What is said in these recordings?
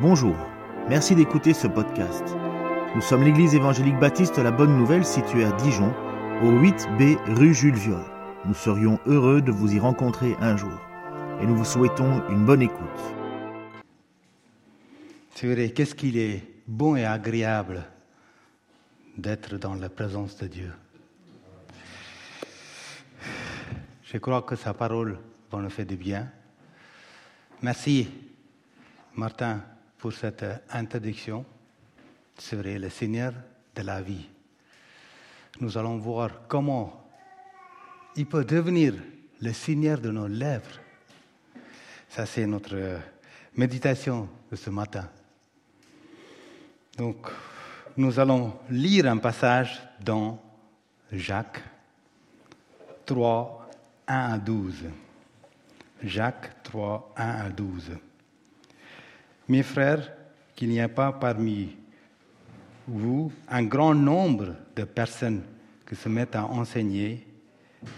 Bonjour, merci d'écouter ce podcast. Nous sommes l'église évangélique baptiste La Bonne Nouvelle située à Dijon, au 8B rue Jules Viol. Nous serions heureux de vous y rencontrer un jour et nous vous souhaitons une bonne écoute. C'est vrai, qu'est-ce qu'il est bon et agréable d'être dans la présence de Dieu. Je crois que sa parole va nous faire du bien. Merci, Martin, pour cette introduction. C'est vrai, le Seigneur de la vie. Nous allons voir comment il peut devenir le Seigneur de nos lèvres. Ça, c'est notre méditation de ce matin. Donc, nous allons lire un passage dans Jacques 3, 1 à 12. Jacques 3, 1 à 12. Mes frères, qu'il n'y a pas parmi vous un grand nombre de personnes qui se mettent à enseigner,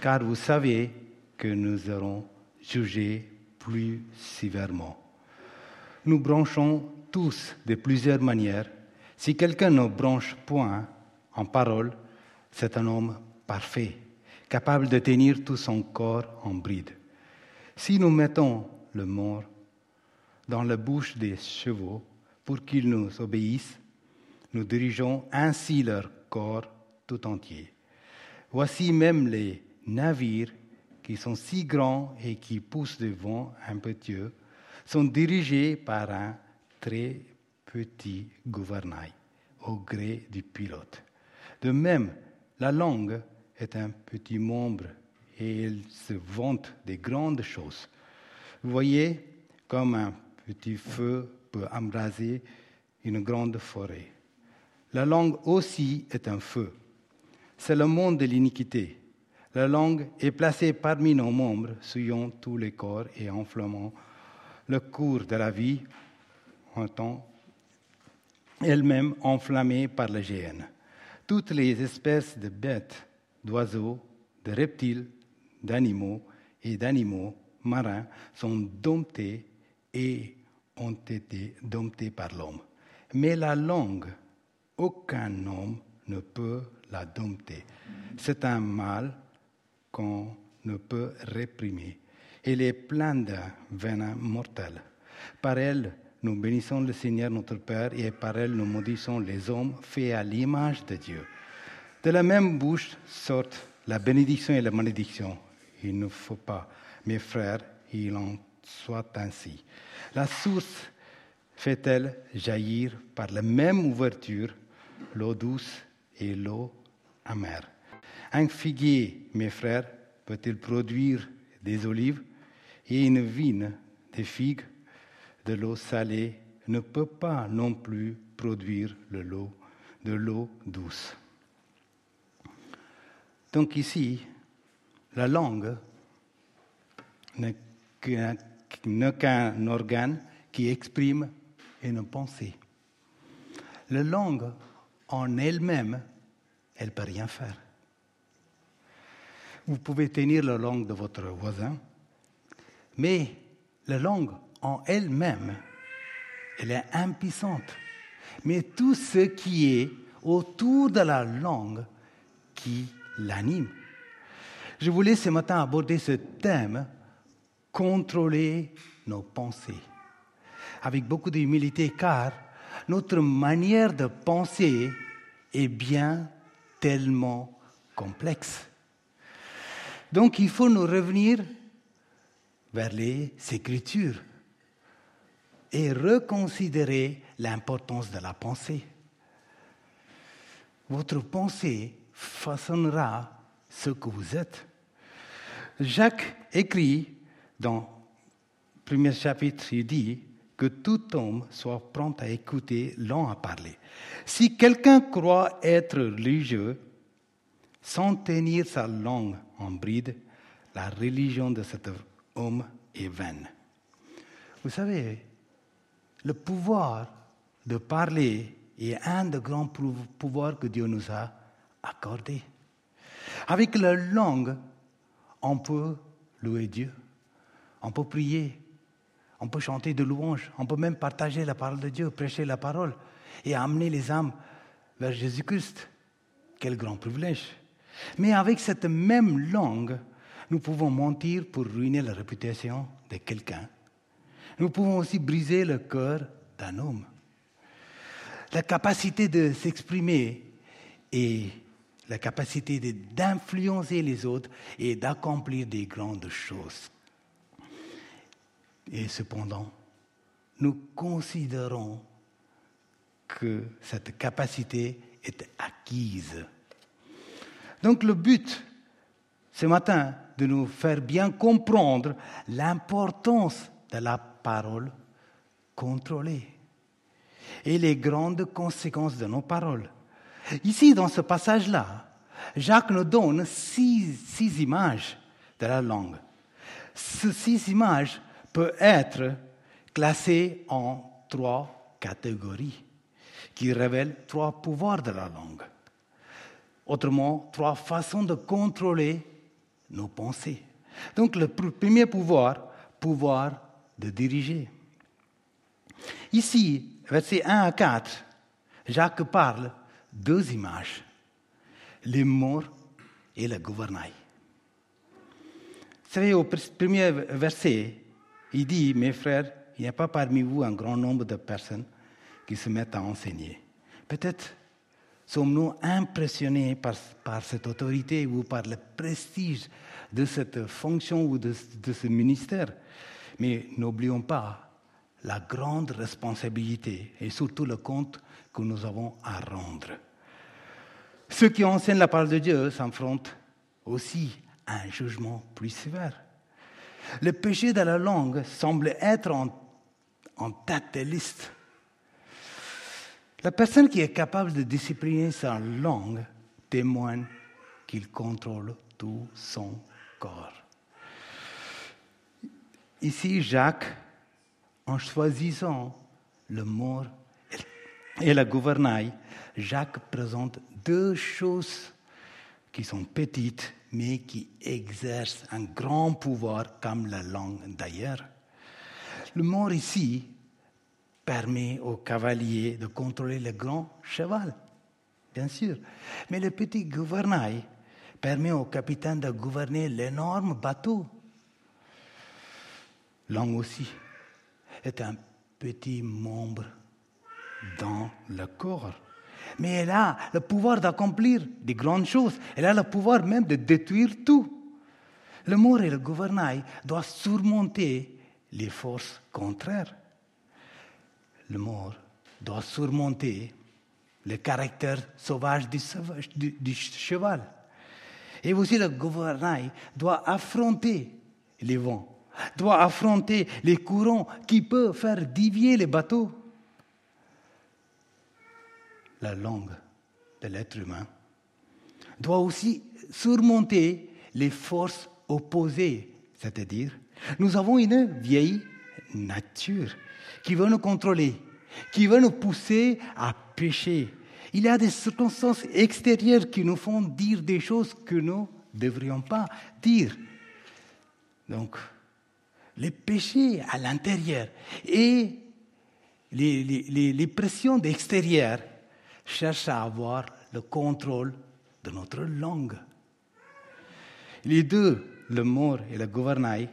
car vous savez que nous aurons jugé plus sévèrement. Nous branchons tous de plusieurs manières. Si quelqu'un ne branche point en parole, c'est un homme parfait, capable de tenir tout son corps en bride. Si nous mettons le mort dans la bouche des chevaux pour qu'ils nous obéissent, nous dirigeons ainsi leur corps tout entier. Voici même les navires qui sont si grands et qui poussent des vents impétueux, sont dirigés par un très petit gouvernail au gré du pilote. De même, la langue est un petit membre et elle se vante des grandes choses. Vous voyez, comme un petit feu peut embraser une grande forêt. La langue aussi est un feu. C'est le monde de l'iniquité. La langue est placée parmi nos membres, souillant tous les corps et enflammant le cours de la vie en temps elle-même enflammée par le GN. Toutes les espèces de bêtes, d'oiseaux, de reptiles, d'animaux et d'animaux marins sont domptées et ont été domptées par l'homme. Mais la langue, aucun homme ne peut la dompter. C'est un mal qu'on ne peut réprimer. Elle est pleine de venin mortel. Par elle, nous bénissons le Seigneur notre Père et par elle nous maudissons les hommes faits à l'image de Dieu. De la même bouche sortent la bénédiction et la malédiction. Il ne faut pas, mes frères, il en soit ainsi. La source fait-elle jaillir par la même ouverture l'eau douce et l'eau amère Un figuier, mes frères, peut-il produire des olives et une vigne des figues de l'eau salée ne peut pas non plus produire le lot, de l'eau douce. Donc ici, la langue n'est qu'un organe qui exprime une pensée. La langue en elle-même, elle ne peut rien faire. Vous pouvez tenir la langue de votre voisin, mais la langue en elle-même, elle est impuissante. Mais tout ce qui est autour de la langue qui l'anime. Je voulais ce matin aborder ce thème, contrôler nos pensées, avec beaucoup d'humilité, car notre manière de penser est bien tellement complexe. Donc il faut nous revenir vers les Écritures et reconsidérer l'importance de la pensée. Votre pensée façonnera ce que vous êtes. Jacques écrit dans le premier chapitre, il dit que tout homme soit prompt à écouter, lent à parler. Si quelqu'un croit être religieux sans tenir sa langue en bride, la religion de cet homme est vaine. Vous savez, le pouvoir de parler est un des grands pouvoirs que Dieu nous a accordés. Avec la langue, on peut louer Dieu, on peut prier, on peut chanter de louanges, on peut même partager la parole de Dieu, prêcher la parole et amener les âmes vers Jésus-Christ. Quel grand privilège. Mais avec cette même langue, nous pouvons mentir pour ruiner la réputation de quelqu'un. Nous pouvons aussi briser le cœur d'un homme. La capacité de s'exprimer et la capacité d'influencer les autres et d'accomplir des grandes choses. Et cependant, nous considérons que cette capacité est acquise. Donc le but ce matin, de nous faire bien comprendre l'importance de la parole contrôlée et les grandes conséquences de nos paroles. Ici, dans ce passage-là, Jacques nous donne six, images de la langue. Ces six images peuvent être classées en trois catégories qui révèlent trois pouvoirs de la langue. Autrement, trois façons de contrôler nos pensées. Donc le premier pouvoir, pouvoir de diriger. Ici, versets 1 à 4, Jacques parle deux images, les morts et le gouvernail. Vous savez, au premier verset, il dit, mes frères, il n'y a pas parmi vous un grand nombre de personnes qui se mettent à enseigner. Peut-être sommes-nous impressionnés par, cette autorité ou par le prestige de cette fonction ou de, de ce ministère. Mais n'oublions pas la grande responsabilité et surtout le compte que nous avons à rendre. Ceux qui enseignent la parole de Dieu s'affrontent aussi à un jugement plus sévère. Le péché de la langue semble être en, en tête de liste. La personne qui est capable de discipliner sa langue témoigne qu'il contrôle tout son corps. Ici, Jacques, en choisissant le mort et le gouvernail, Jacques présente deux choses qui sont petites, mais qui exercent un grand pouvoir comme la langue d'ailleurs. Le mort ici permet au cavalier de contrôler le grand cheval, bien sûr. Mais le petit gouvernail permet au capitaine de gouverner l'énorme bateau. L'homme aussi est un petit membre dans le corps. Mais elle a le pouvoir d'accomplir des grandes choses. Elle a le pouvoir même de détruire tout. Le mort et le gouvernail doivent surmonter les forces contraires. Le mort doit surmonter le caractère sauvage du, du, cheval. Et aussi le gouvernail doit affronter les vents, doit affronter les courants qui peuvent faire dévier les bateaux. La langue de l'être humain doit aussi surmonter les forces opposées, c'est-à-dire nous avons une vieille nature qui veut nous contrôler, qui veut nous pousser à pécher, il y a des circonstances extérieures qui nous font dire des choses que nous ne devrions pas dire. Donc, les péchés à l'intérieur et les, pressions d'extérieur cherchent à avoir le contrôle de notre langue. Les deux, le mort et le gouvernail,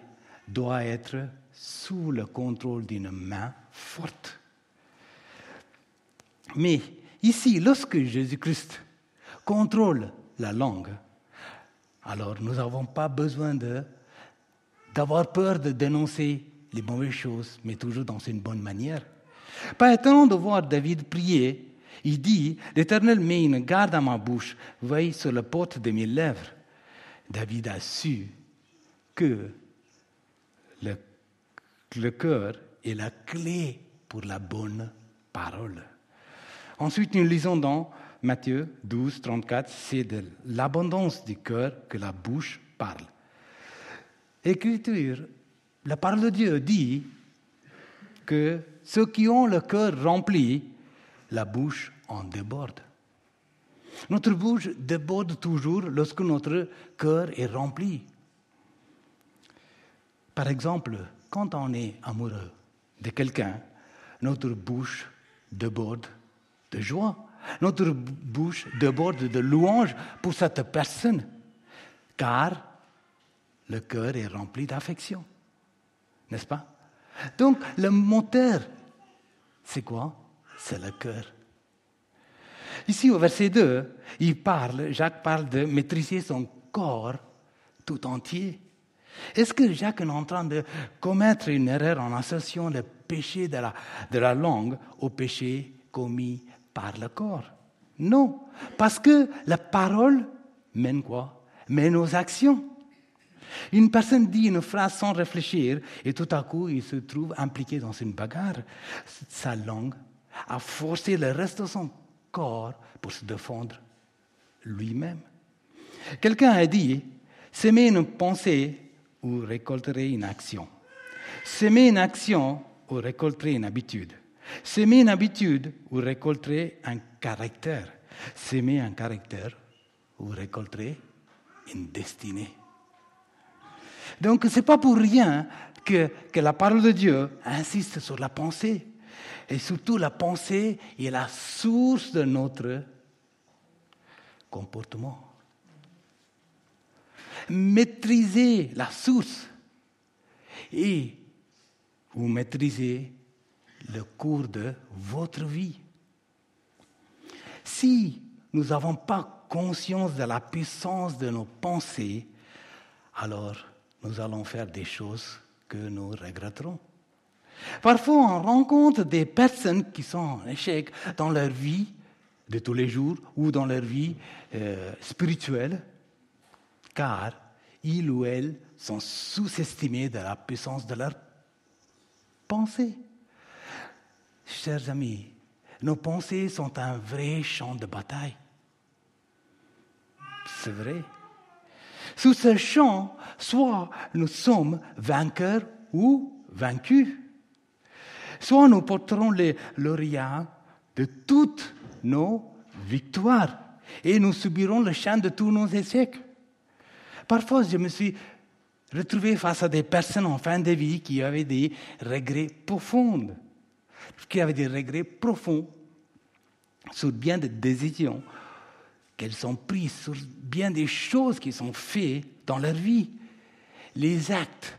doivent être sous le contrôle d'une main forte. Mais Ici, lorsque Jésus-Christ contrôle la langue, alors nous n'avons pas besoin d'avoir peur de dénoncer les mauvaises choses, mais toujours dans une bonne manière. Pas étonnant de voir David prier. Il dit, l'Éternel met une garde à ma bouche, veille sur la porte de mes lèvres. David a su que le, le cœur est la clé pour la bonne parole. Ensuite, nous lisons dans Matthieu 12, 34, c'est de l'abondance du cœur que la bouche parle. Écriture, la parole de Dieu dit que ceux qui ont le cœur rempli, la bouche en déborde. Notre bouche déborde toujours lorsque notre cœur est rempli. Par exemple, quand on est amoureux, de quelqu'un, notre bouche déborde de joie. Notre bouche déborde de louange pour cette personne, car le cœur est rempli d'affection. N'est-ce pas? Donc, le moteur, c'est quoi? C'est le cœur. Ici, au verset 2, il parle, Jacques parle de maîtriser son corps tout entier. Est-ce que Jacques est en train de commettre une erreur en associant le péché de la, de la langue au péché commis par le corps? Non, parce que la parole mène quoi? Mène aux actions. Une personne dit une phrase sans réfléchir et tout à coup il se trouve impliqué dans une bagarre. Sa langue a forcé le reste de son corps pour se défendre lui-même. Quelqu'un a dit, s'aimer une pensée ou récolterez une action. S'aimer une action ou récolterez une habitude. S'aimer une habitude ou récolterez un caractère. S'aimer un caractère ou récolterez une destinée. Donc ce n'est pas pour rien que, que la parole de Dieu insiste sur la pensée. Et surtout, la pensée est la source de notre comportement. Maîtriser la source et vous maîtrisez le cours de votre vie. Si nous n'avons pas conscience de la puissance de nos pensées, alors nous allons faire des choses que nous regretterons. Parfois, on rencontre des personnes qui sont en échec dans leur vie de tous les jours ou dans leur vie euh, spirituelle, car ils ou elles sont sous-estimés de la puissance de leur pensée. Chers amis, nos pensées sont un vrai champ de bataille. C'est vrai. Sous ce champ, soit nous sommes vainqueurs ou vaincus. Soit nous porterons les lauréats de toutes nos victoires et nous subirons le chant de tous nos échecs. Parfois, je me suis retrouvé face à des personnes en fin de vie qui avaient des regrets profonds, qui avaient des regrets profonds sur bien des décisions qu'elles ont prises, sur bien des choses qui sont faites dans leur vie. Les actes,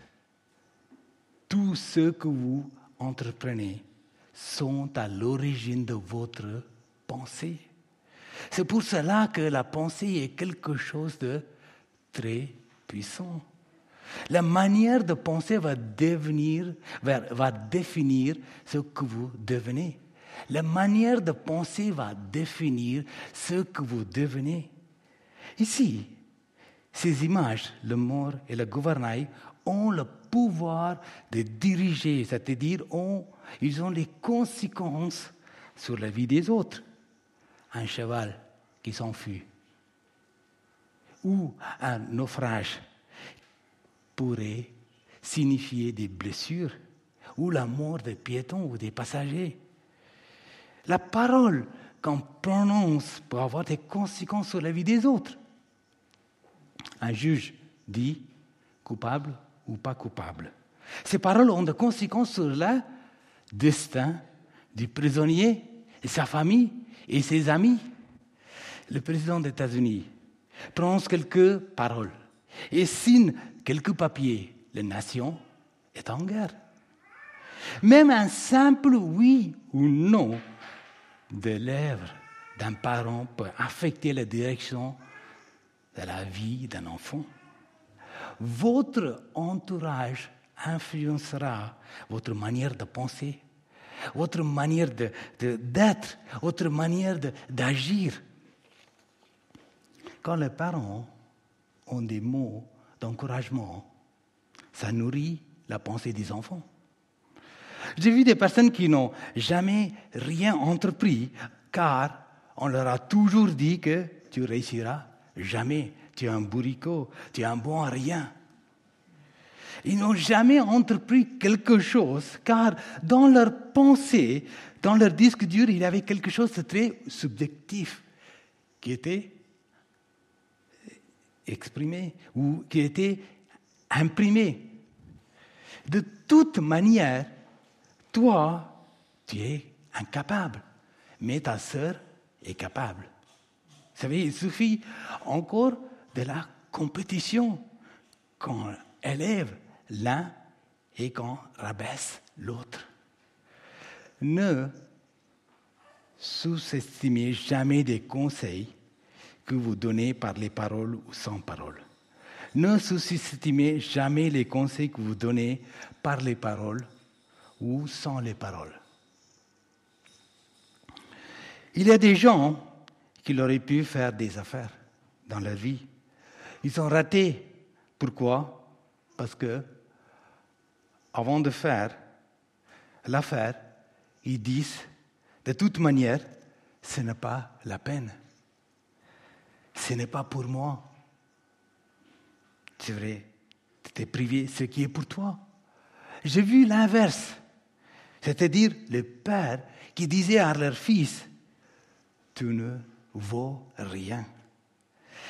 tout ce que vous entreprenez sont à l'origine de votre pensée. C'est pour cela que la pensée est quelque chose de très puissant. La manière de penser va, définir ce que vous devenez. La manière de penser va définir ce que vous devenez. Ici, ces images, le mort et le gouvernail, ont le pouvoir de diriger, c'est-à-dire ont, ils ont les conséquences sur la vie des autres. Un cheval qui s'enfuit ou un naufrage pourrait signifier des blessures ou la mort des piétons ou des passagers. La parole qu'on prononce peut avoir des conséquences sur la vie des autres. Un juge dit coupable ou pas coupable. Ces paroles ont des conséquences sur le destin du prisonnier et sa famille et ses amis. Le président des États-Unis prononce quelques paroles et signe quelques papiers. La nation est en guerre. Même un simple oui ou non de lèvres d'un parent peut affecter la direction de la vie d'un enfant votre entourage influencera votre manière de penser, votre manière d'être, votre manière d'agir. Quand les parents ont des mots d'encouragement, ça nourrit la pensée des enfants. J'ai vu des personnes qui n'ont jamais rien entrepris car on leur a toujours dit que tu réussiras jamais tu es un bourricot, tu es un bon à rien. Ils n'ont jamais entrepris quelque chose, car dans leur pensée, dans leur disque dur, il y avait quelque chose de très subjectif qui était exprimé ou qui était imprimé. De toute manière, toi, tu es incapable, mais ta sœur est capable. Vous savez, il suffit encore de la compétition qu'on élève l'un et qu'on rabaisse l'autre. Ne sous-estimez jamais des conseils que vous donnez par les paroles ou sans paroles. Ne sous-estimez jamais les conseils que vous donnez par les paroles ou sans les paroles. Il y a des gens qui auraient pu faire des affaires dans leur vie. Ils ont raté. Pourquoi? Parce que, avant de faire l'affaire, ils disent, de toute manière, ce n'est pas la peine. Ce n'est pas pour moi. C'est vrai, tu es privé ce qui est pour toi. J'ai vu l'inverse, c'est-à-dire le père qui disait à leur fils, tu ne vaux rien.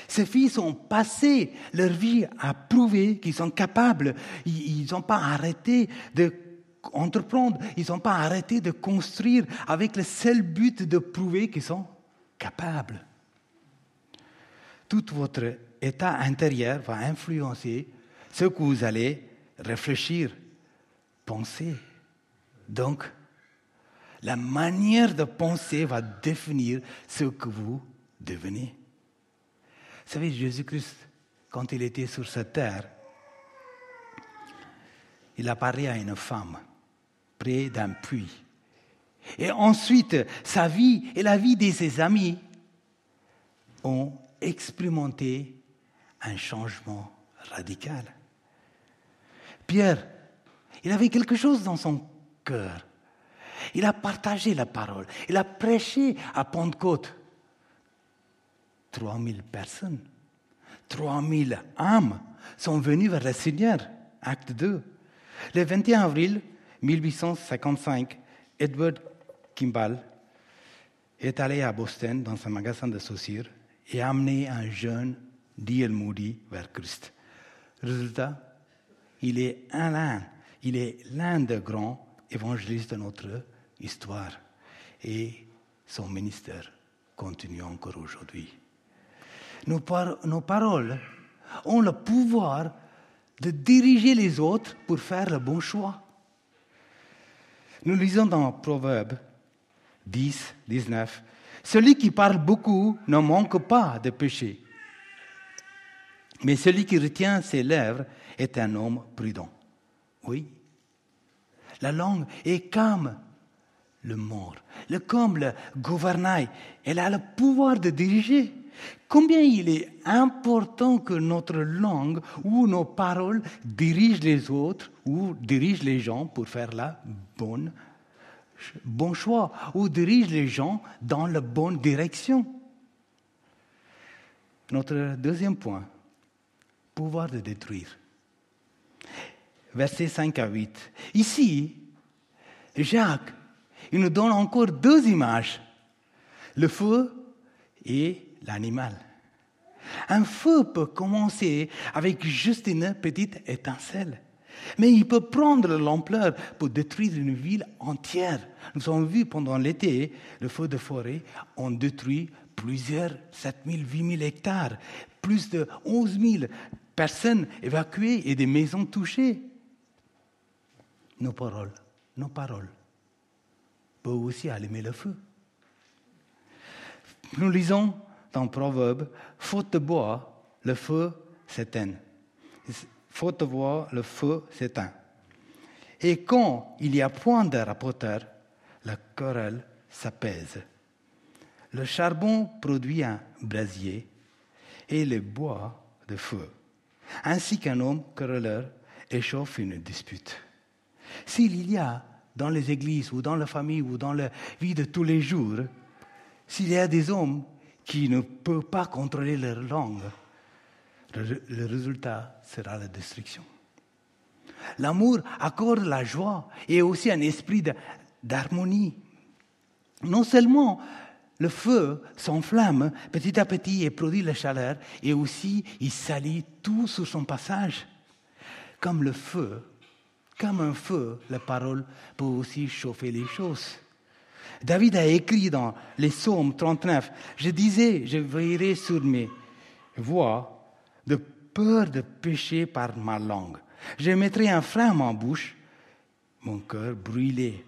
Ces fils ont passé leur vie à prouver qu'ils sont capables. Ils n'ont pas arrêté d'entreprendre, ils n'ont pas arrêté de construire avec le seul but de prouver qu'ils sont capables. Tout votre état intérieur va influencer ce que vous allez réfléchir, penser. Donc, la manière de penser va définir ce que vous devenez. Vous savez, Jésus-Christ, quand il était sur cette terre, il a à une femme près d'un puits. Et ensuite, sa vie et la vie de ses amis ont expérimenté un changement radical. Pierre, il avait quelque chose dans son cœur. Il a partagé la parole. Il a prêché à Pentecôte. 3000 personnes, 3000 âmes sont venues vers le Seigneur. Acte 2. Le 21 avril 1855, Edward Kimball est allé à Boston dans un magasin de chaussures et a amené un jeune D.L. Moody vers Christ. Résultat, il est l'un, il est l'un des grands évangélistes de notre histoire et son ministère continue encore aujourd'hui. Nos, paroles ont le pouvoir de diriger les autres pour faire le bon choix. Nous lisons dans Proverbe 10, 19, Celui qui parle beaucoup ne manque pas de péché, mais celui qui retient ses lèvres est un homme prudent. Oui, la langue est comme le mort, le comme le gouvernail. Elle a le pouvoir de diriger. Combien il est important que notre langue ou nos paroles dirigent les autres ou dirigent les gens pour faire la bonne bon choix ou dirigent les gens dans la bonne direction. Notre deuxième point, pouvoir de détruire. Versets 5 à 8. Ici, Jacques, il nous donne encore deux images, le feu et l'animal. Un feu peut commencer avec juste une petite étincelle, mais il peut prendre l'ampleur pour détruire une ville entière. Nous avons vu pendant l'été, le feu de forêt ont détruit plusieurs 7000, 8000 hectares, plus de 11 000 personnes évacuées et des maisons touchées. Nos paroles, nos paroles peuvent aussi allumer le feu. Nous lisons dans Proverbe, faute de bois, le feu s'éteint. Faute de bois, le feu s'éteint. Et quand il y a point de rapporteur, la querelle s'apaise. Le charbon produit un brasier et le bois de feu, ainsi qu'un homme querelleur échauffe une dispute. S'il y a dans les églises ou dans la famille ou dans la vie de tous les jours, s'il y a des hommes qui ne peuvent pas contrôler leur langue, le résultat sera la destruction. L'amour accorde la joie et aussi un esprit d'harmonie. Non seulement le feu s'enflamme petit à petit et produit la chaleur, et aussi il salit tout sur son passage. Comme le feu, Comme un feu, la parole peut aussi chauffer les choses. David a écrit dans les psaumes 39, je disais, je veillerai sur mes voix de peur de pécher par ma langue. Je mettrai un frein à ma bouche, mon cœur brûlé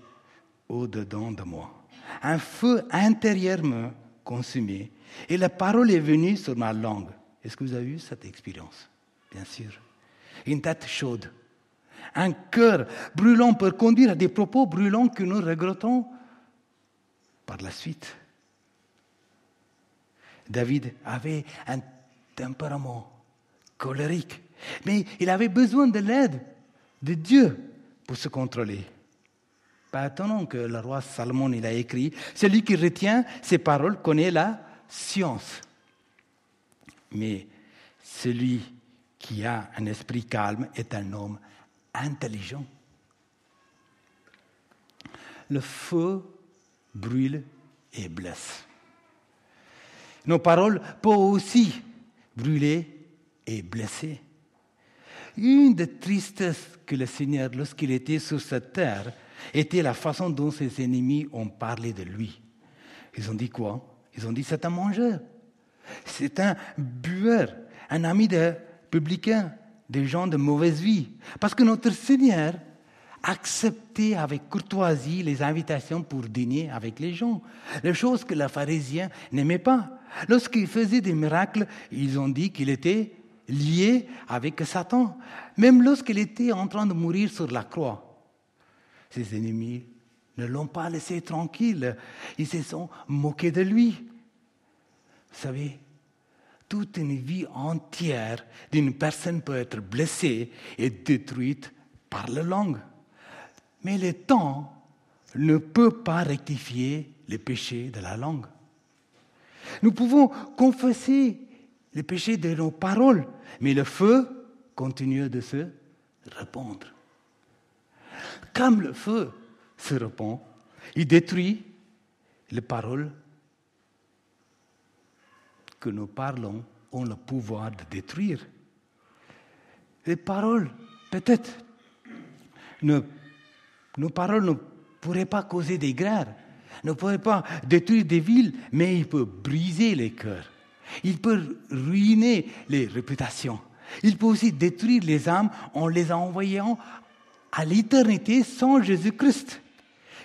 au-dedans de moi. Un feu intérieur me consumait et la parole est venue sur ma langue. Est-ce que vous avez eu cette expérience? Bien sûr. Une tête chaude. Un cœur brûlant peut conduire à des propos brûlants que nous regrettons par la suite. David avait un tempérament colérique, mais il avait besoin de l'aide de Dieu pour se contrôler. Pas étonnant que le roi Salomon il a écrit Celui qui retient ses paroles connaît la science. Mais celui qui a un esprit calme est un homme intelligent. Le feu brûle et blesse. Nos paroles peuvent aussi brûler et blesser. Une des tristesses que le Seigneur, lorsqu'il était sur cette terre, était la façon dont ses ennemis ont parlé de lui. Ils ont dit quoi? Ils ont dit c'est un mangeur, c'est un bueur, un ami des publicains, des gens de mauvaise vie. Parce que notre Seigneur acceptait avec courtoisie les invitations pour dîner avec les gens, les choses que les pharisiens n'aimaient pas. Lorsqu'il faisait des miracles, ils ont dit qu'il était lié avec Satan, même lorsqu'il était en train de mourir sur la croix. Ses ennemis ne l'ont pas laissé tranquille, ils se sont moqués de lui. Vous savez, toute une vie entière d'une personne peut être blessée et détruite par la langue. Mais le temps ne peut pas rectifier les péchés de la langue. Nous pouvons confesser les péchés de nos paroles, mais le feu continue de se répandre. Comme le feu se répand, il détruit les paroles que nous parlons ont le pouvoir de détruire. Les paroles, peut-être, nos paroles ne pourraient pas causer des guerres, ne pourraient pas détruire des villes, mais ils peuvent briser les cœurs. Il peut ruiner les réputations. Il peut aussi détruire les âmes en les envoyant à l'éternité sans Jésus-Christ.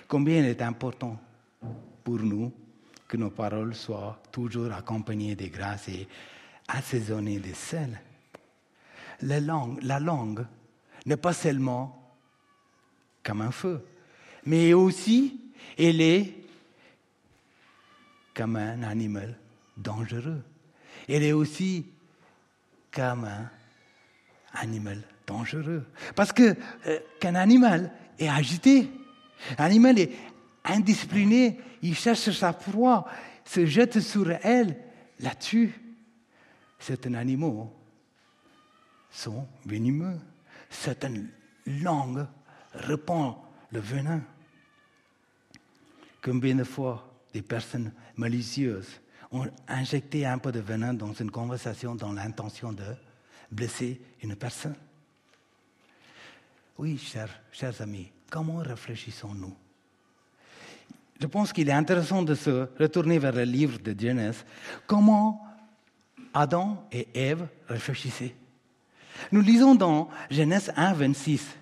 Combien il est important pour nous que nos paroles soient toujours accompagnées de grâce et assaisonnées de sel. La langue n'est pas seulement comme un feu, mais aussi elle est comme un animal dangereux. Elle est aussi comme un animal dangereux. Parce que euh, qu'un animal est agité, un animal est indiscipliné, il cherche sa proie, se jette sur elle, la tue. Certains animaux sont venimeux. Certaines langues répandent le venin. Combien de fois des personnes malicieuses ont injecté un peu de venin dans une conversation dans l'intention de blesser une personne? Oui, chers, chers amis, comment réfléchissons-nous? Je pense qu'il est intéressant de se retourner vers le livre de Genèse. Comment Adam et Ève réfléchissaient? Nous lisons dans Genèse 1, 26.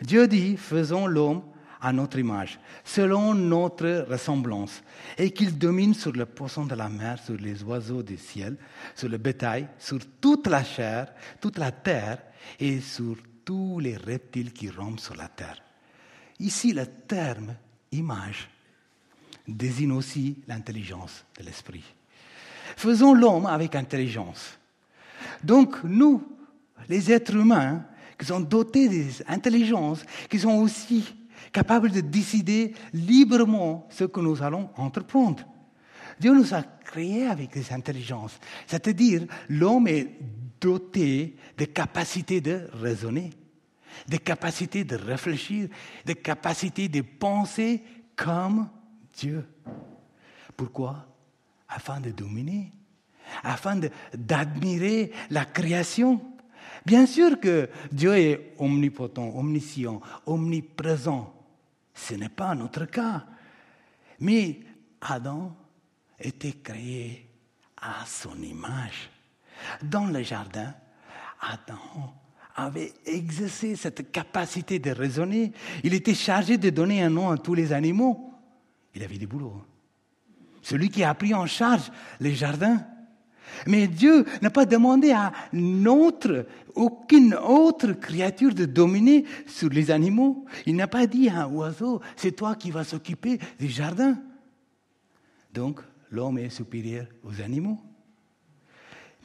Dieu dit, faisons l'homme à notre image, selon notre ressemblance, et qu'il domine sur le poisson de la mer, sur les oiseaux du ciel, sur le bétail, sur toute la chair, toute la terre, et sur tous les reptiles qui rampent sur la terre. Ici, le terme image désigne aussi l'intelligence de l'esprit. Faisons l'homme avec intelligence. Donc, nous, les êtres humains, qui sont dotés d'intelligence, qui sont aussi capables de décider librement ce que nous allons entreprendre. Dieu nous a créés avec des intelligences, c'est-à-dire l'homme est doté de capacités de raisonner des capacités de réfléchir, des capacités de penser comme Dieu. Pourquoi? Afin de dominer, afin d'admirer la création, Bien sûr que Dieu est omnipotent, omniscient, omniprésent. Ce n'est pas notre cas. Mais Adam était créé à son image. Dans le jardin, Adam avait exercé cette capacité de raisonner. Il était chargé de donner un nom à tous les animaux. Il avait du boulot. Celui qui a pris en charge les jardins. Mais Dieu n'a pas demandé à notre, aucune autre créature de dominer sur les animaux. Il n'a pas dit à un oiseau, c'est toi qui vas s'occuper des jardins. Donc, l'homme est supérieur aux animaux.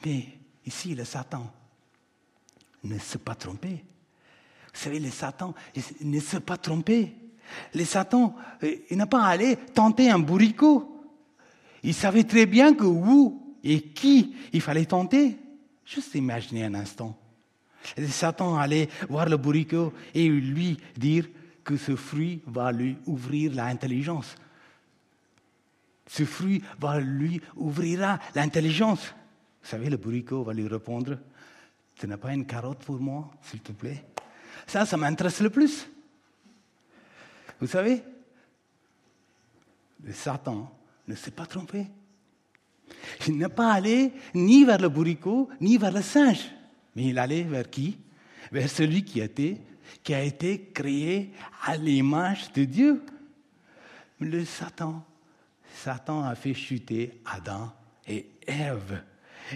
Mais ici, le Satan ne s'est pas trompé. Vous savez, le Satan ne s'est pas trompé. Le Satan, euh, il n'a pas allé tenter un bourricot. Il savait très bien que où et qui il fallait tenter? Juste imaginez un instant. Satan allait voir le bourricot et lui dire que ce fruit va lui ouvrir l'intelligence. Ce fruit va lui ouvrira l'intelligence. Vous savez, le bourricot va lui répondre Tu n'as pas une carotte pour moi, s'il te plaît Ça, ça m'intéresse le plus. Vous savez, le Satan ne s'est pas trompé. Il n'est pas allé ni vers le bourricot, ni vers le singe. Mais il allait vers qui? Vers celui qui été, qui a été créé à l'image de Dieu. Le Satan Satan a fait chuter Adam et Ève.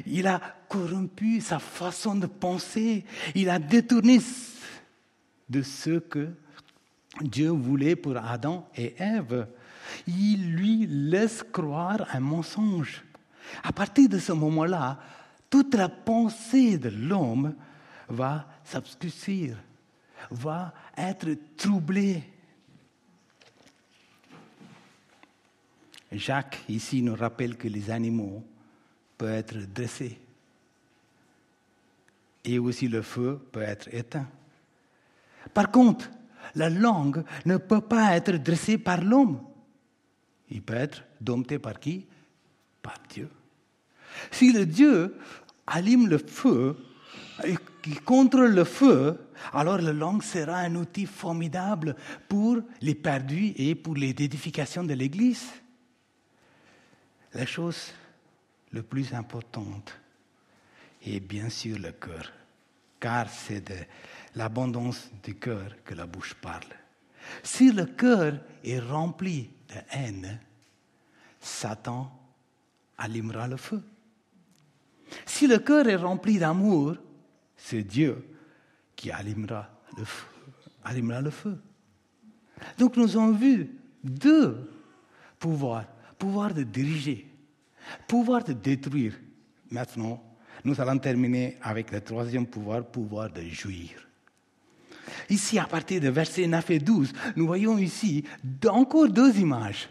Il a corrompu sa façon de penser. Il a détourné de ce que Dieu voulait pour Adam et Ève. Il lui laisse croire un mensonge. À partir de ce moment-là, toute la pensée de l'homme va s'obscurcir, va être troublée. Jacques ici nous rappelle que les animaux peuvent être dressés et aussi le feu peut être éteint. Par contre, la langue ne peut pas être dressée par l'homme. Il peut être dompté par qui? Par Dieu. Si le Dieu allume le feu et contrôle le feu, alors la langue sera un outil formidable pour les perdus et pour l'édification de l'Église. La chose la plus importante est bien sûr le cœur, car c'est de l'abondance du cœur que la bouche parle. Si le cœur est rempli de haine, Satan allumera le feu. Si le cœur est rempli d'amour, c'est Dieu qui allumera le feu. Allumera le feu. Donc nous avons vu deux pouvoirs pouvoir de diriger, pouvoir de détruire. Maintenant, nous allons terminer avec le troisième pouvoir, pouvoir de jouir. Ici, à partir de versets 9 et 12, nous voyons ici encore deux images,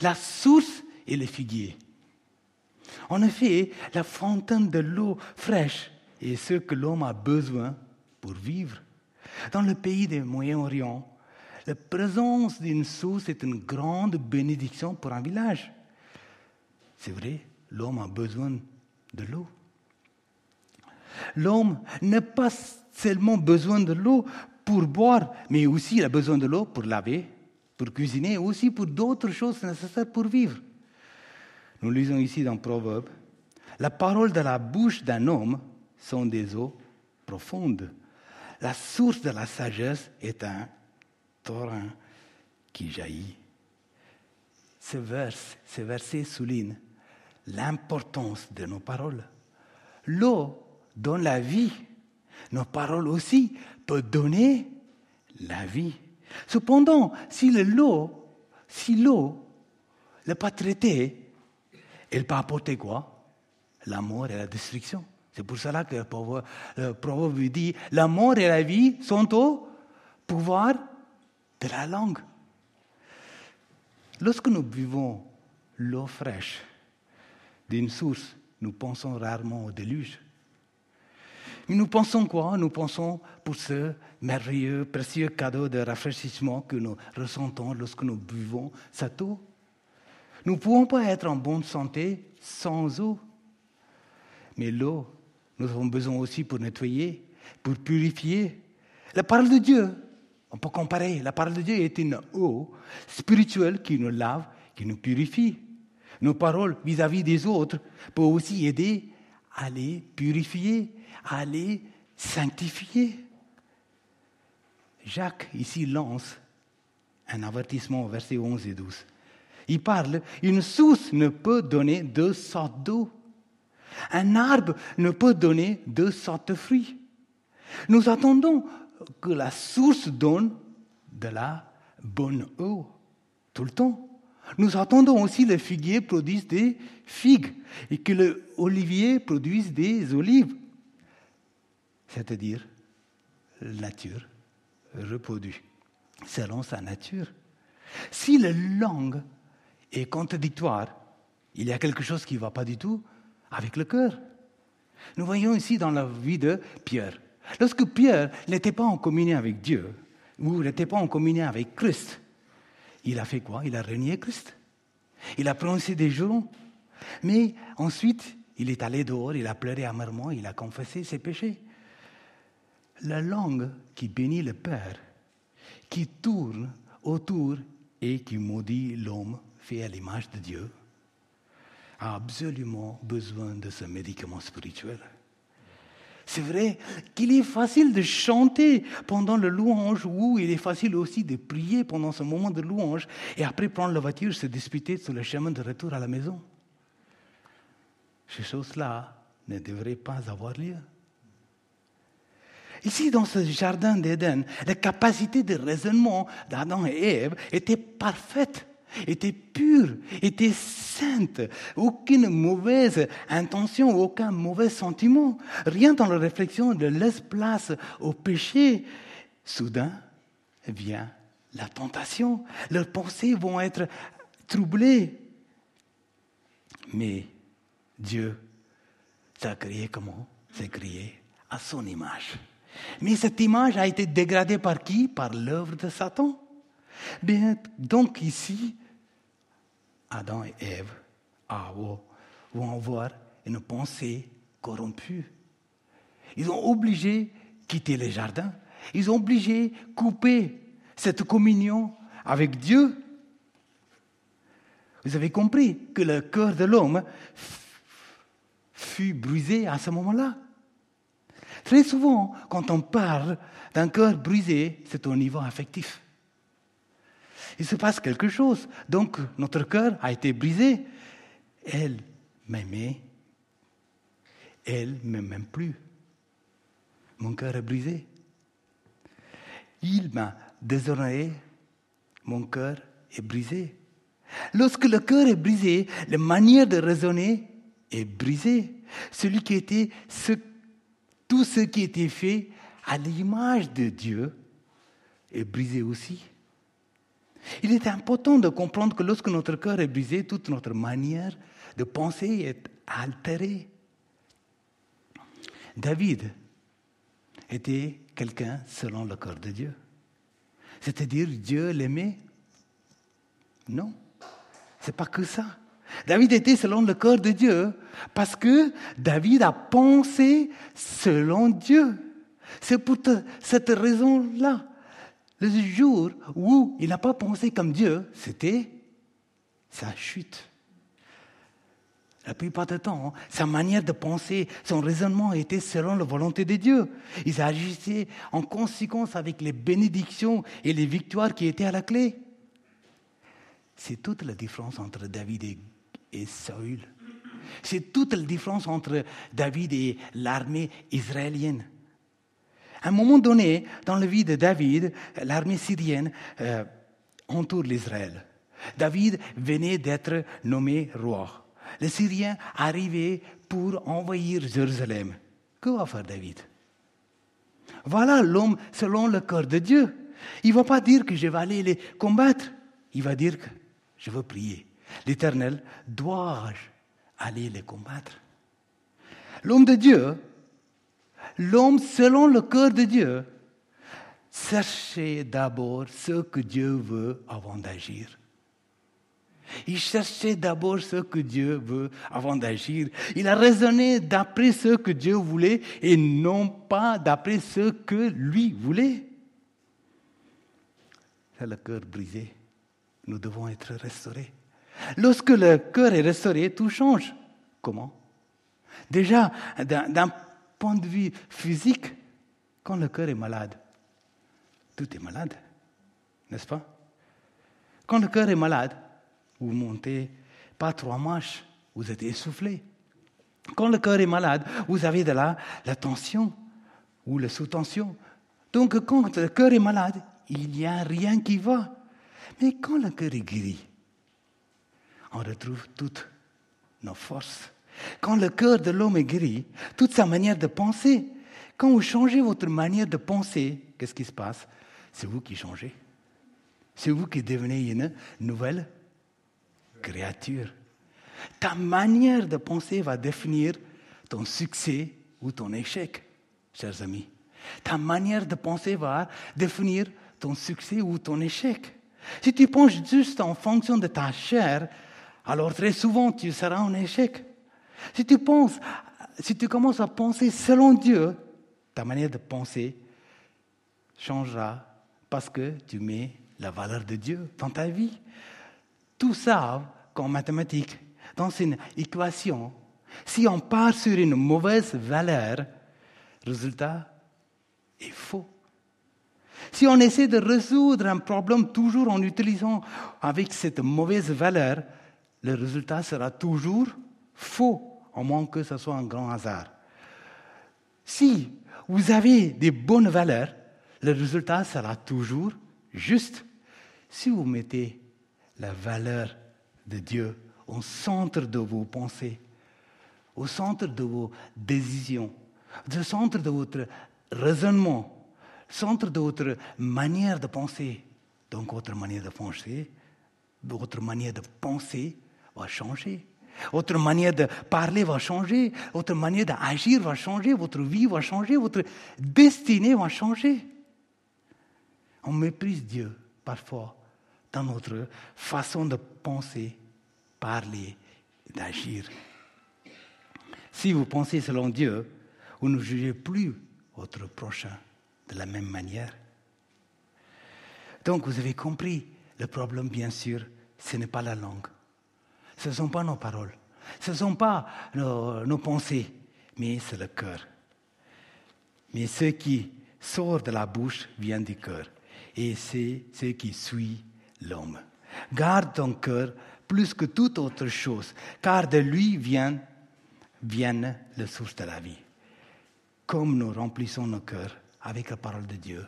la source et le figuier. En effet, la fontaine de l'eau fraîche est ce que l'homme a besoin pour vivre. Dans le pays du Moyen-Orient, la présence d'une source est une grande bénédiction pour un village. C'est vrai, l'homme a besoin de l'eau. L'homme n'a pas seulement besoin de l'eau pour boire, mais aussi il a besoin de l'eau pour laver, pour cuisiner, aussi pour d'autres choses nécessaires pour vivre. Nous lisons ici dans Proverbe, la parole de la bouche d'un homme sont des eaux profondes. La source de la sagesse est un torrent qui jaillit. Ce, ce verset souligne l'importance de nos paroles. L'eau donne la vie. Nos paroles aussi peuvent donner la vie. Cependant, si l'eau, si l'eau n'est pas traitée, elle peut apporter quoi? La mort et la destruction. C'est pour cela que le proverbe dit la mort et la vie sont au pouvoir de la langue. Lorsque nous buvons l'eau fraîche d'une source, nous pensons rarement au déluge. Mais nous pensons quoi? Nous pensons pour ce merveilleux, précieux cadeau de rafraîchissement que nous ressentons lorsque nous buvons cette eau. Nous ne pouvons pas être en bonne santé sans eau. Mais l'eau nous avons besoin aussi pour nettoyer, pour purifier. La parole de Dieu, on peut comparer, la parole de Dieu est une eau spirituelle qui nous lave, qui nous purifie. Nos paroles vis-à-vis des autres peuvent aussi aider à les purifier, à les sanctifier. Jacques ici lance un avertissement au verset 11 et 12. Il parle, une source ne peut donner deux sortes d'eau. Un arbre ne peut donner deux sortes de fruits. Nous attendons que la source donne de la bonne eau tout le temps. Nous attendons aussi que le figuier produise des figues et que l'olivier produise des olives. C'est-à-dire, la nature reproduit selon sa nature. Si la langue est contradictoire, il y a quelque chose qui ne va pas du tout avec le cœur. Nous voyons ici dans la vie de Pierre. Lorsque Pierre n'était pas en communion avec Dieu, ou n'était pas en communion avec Christ, il a fait quoi? Il a renié Christ. Il a prononcé des jurons. Mais ensuite, il est allé dehors, il a pleuré amèrement, il a confessé ses péchés. La langue qui bénit le Père, qui tourne autour et qui maudit l'homme à l'image de Dieu, a absolument besoin de ce médicament spirituel. C'est vrai qu'il est facile de chanter pendant le louange ou il est facile aussi de prier pendant ce moment de louange et après prendre la voiture, se disputer sur le chemin de retour à la maison. Ces choses-là ne devraient pas avoir lieu. Ici, dans ce jardin d'Éden, la capacité de raisonnement d'Adam et Ève était parfaite était pure, était sainte, aucune mauvaise intention, aucun mauvais sentiment. Rien dans la réflexion ne laisse place au péché. Soudain vient la tentation. Leurs pensées vont être troublées. Mais Dieu s'est créé comment? C'est créé à son image. Mais cette image a été dégradée par qui? Par l'œuvre de Satan. Bien, donc ici, Adam et Ève vont avoir une pensée corrompue. Ils ont obligé quitter le jardin. Ils ont obligé couper cette communion avec Dieu. Vous avez compris que le cœur de l'homme fut brisé à ce moment-là. Très souvent, quand on parle d'un cœur brisé, c'est au niveau affectif il se passe quelque chose. Donc notre cœur a été brisé. Elle m'aimait. Elle ne m'aime plus. Mon cœur est brisé. Il m'a déshonoré. Mon cœur est brisé. Lorsque le cœur est brisé, la manière de raisonner est brisée. Celui qui était tout ce qui était fait à l'image de Dieu est brisé aussi. Il est important de comprendre que lorsque notre cœur est brisé, toute notre manière de penser est altérée. David était quelqu'un selon le cœur de Dieu. C'est-à-dire Dieu l'aimait? Non, c'est pas que ça. David était selon le cœur de Dieu parce que David a pensé selon Dieu. C'est pour cette raison-là le jour où il n'a pas pensé comme Dieu, c'était sa chute. La plupart du temps, sa manière de penser, son raisonnement était selon la volonté de Dieu. Il agissait en conséquence avec les bénédictions et les victoires qui étaient à la clé. C'est toute la différence entre David et Saül. C'est toute la différence entre David et l'armée israélienne. À un moment donné, dans la vie de David, l'armée syrienne euh, entoure l'Israël. David venait d'être nommé roi. Les Syriens arrivaient pour envahir Jérusalem. Que va faire David? Voilà l'homme selon le cœur de Dieu. Il ne va pas dire que je vais aller les combattre. Il va dire que je veux prier. L'Éternel, dois-je aller les combattre? L'homme de Dieu l'homme, selon le cœur de Dieu, cherchez d'abord ce que Dieu veut avant d'agir. Il cherchait d'abord ce que Dieu veut avant d'agir. Il a raisonné d'après ce que Dieu voulait et non pas d'après ce que lui voulait. C'est le cœur brisé. Nous devons être restaurés. Lorsque le cœur est restauré, tout change. Comment? Déjà, d'un point de vue physique, quand le cœur est malade, tout est malade, n'est-ce pas? Quand le cœur est malade, vous montez pas trois marches, vous êtes essoufflé. Quand le cœur est malade, vous avez de la, la tension ou la sous-tension. Donc quand le cœur est malade, il n'y a rien qui va. Mais quand le cœur est guéri, on retrouve toutes nos forces. Quand le cœur de l'homme est guéri, toute sa manière de penser, quand vous changez votre manière de penser, qu'est-ce qui se passe? C'est vous qui changez. C'est vous qui devenez une nouvelle créature. Ta manière de penser va définir ton succès ou ton échec, chers amis. Ta manière de penser va définir ton succès ou ton échec. Si tu penses juste en fonction de ta chair, alors très souvent tu seras en échec. Si tu penses, si tu commences à penser selon Dieu, ta manière de penser changera parce que tu mets la valeur de Dieu dans ta vie. Tout ça, qu'en mathématiques, dans une équation, si on part sur une mauvaise valeur, le résultat est faux. Si on essaie de résoudre un problème toujours en utilisant avec cette mauvaise valeur, le résultat sera toujours faux, à moins que ce soit un grand hasard. Si vous avez des bonnes valeurs, le résultat sera toujours juste. Si vous mettez la valeur de Dieu au centre de vos pensées, au centre de vos décisions, au centre de votre raisonnement, au centre de votre manière de penser, donc votre manière de penser, votre manière de penser va changer. Votre manière de parler va changer, votre manière d'agir va changer, votre vie va changer, votre destinée va changer. On méprise Dieu parfois dans notre façon de penser, parler, d'agir. Si vous pensez selon Dieu, vous ne jugez plus votre prochain de la même manière. Donc vous avez compris, le problème, bien sûr, ce n'est pas la langue. Ce ne sont pas nos paroles. Ce ne sont pas nos, pensées, mais c'est le cœur. Mais ce qui sort de la bouche vient du cœur. Et c'est ce qui suit l'homme. Garde ton cœur plus que toute autre chose, car de lui vient, viennent les sources de la vie. Comme nous remplissons nos cœurs avec la parole de Dieu,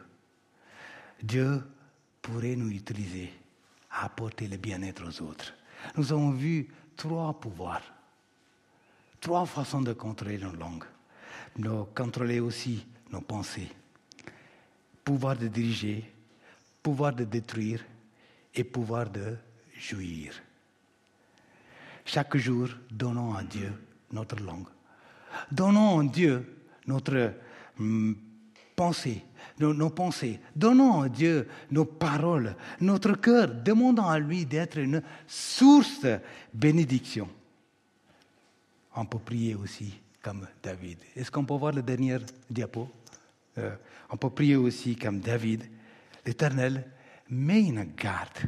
Dieu pourrait nous utiliser à apporter le bien-être aux autres. Nous avons vu trois pouvoirs, trois façons de contrôler nos langues, de contrôler aussi nos pensées. Pouvoir de diriger, pouvoir de détruire et pouvoir de jouir. Chaque jour, donnons à Dieu notre langue. Donnons à Dieu notre hum, nos, pensées. Donnons à Dieu nos paroles, notre cœur. Demandons à lui d'être une source de bénédiction. On peut prier aussi comme David. Est-ce qu'on peut voir le dernier diapo? Euh, On peut prier aussi comme David. L'Éternel, mets une garde.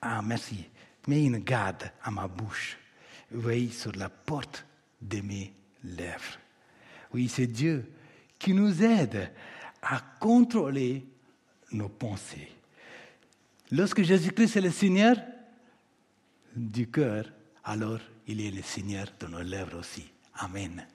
Ah, merci. Mets une garde à ma bouche. Veille sur la porte de mes lèvres. Oui, c'est Dieu qui nous aide à contrôler nos pensées. Lorsque Jésus-Christ est le Seigneur du cœur, alors il est le Seigneur de nos lèvres aussi. Amen.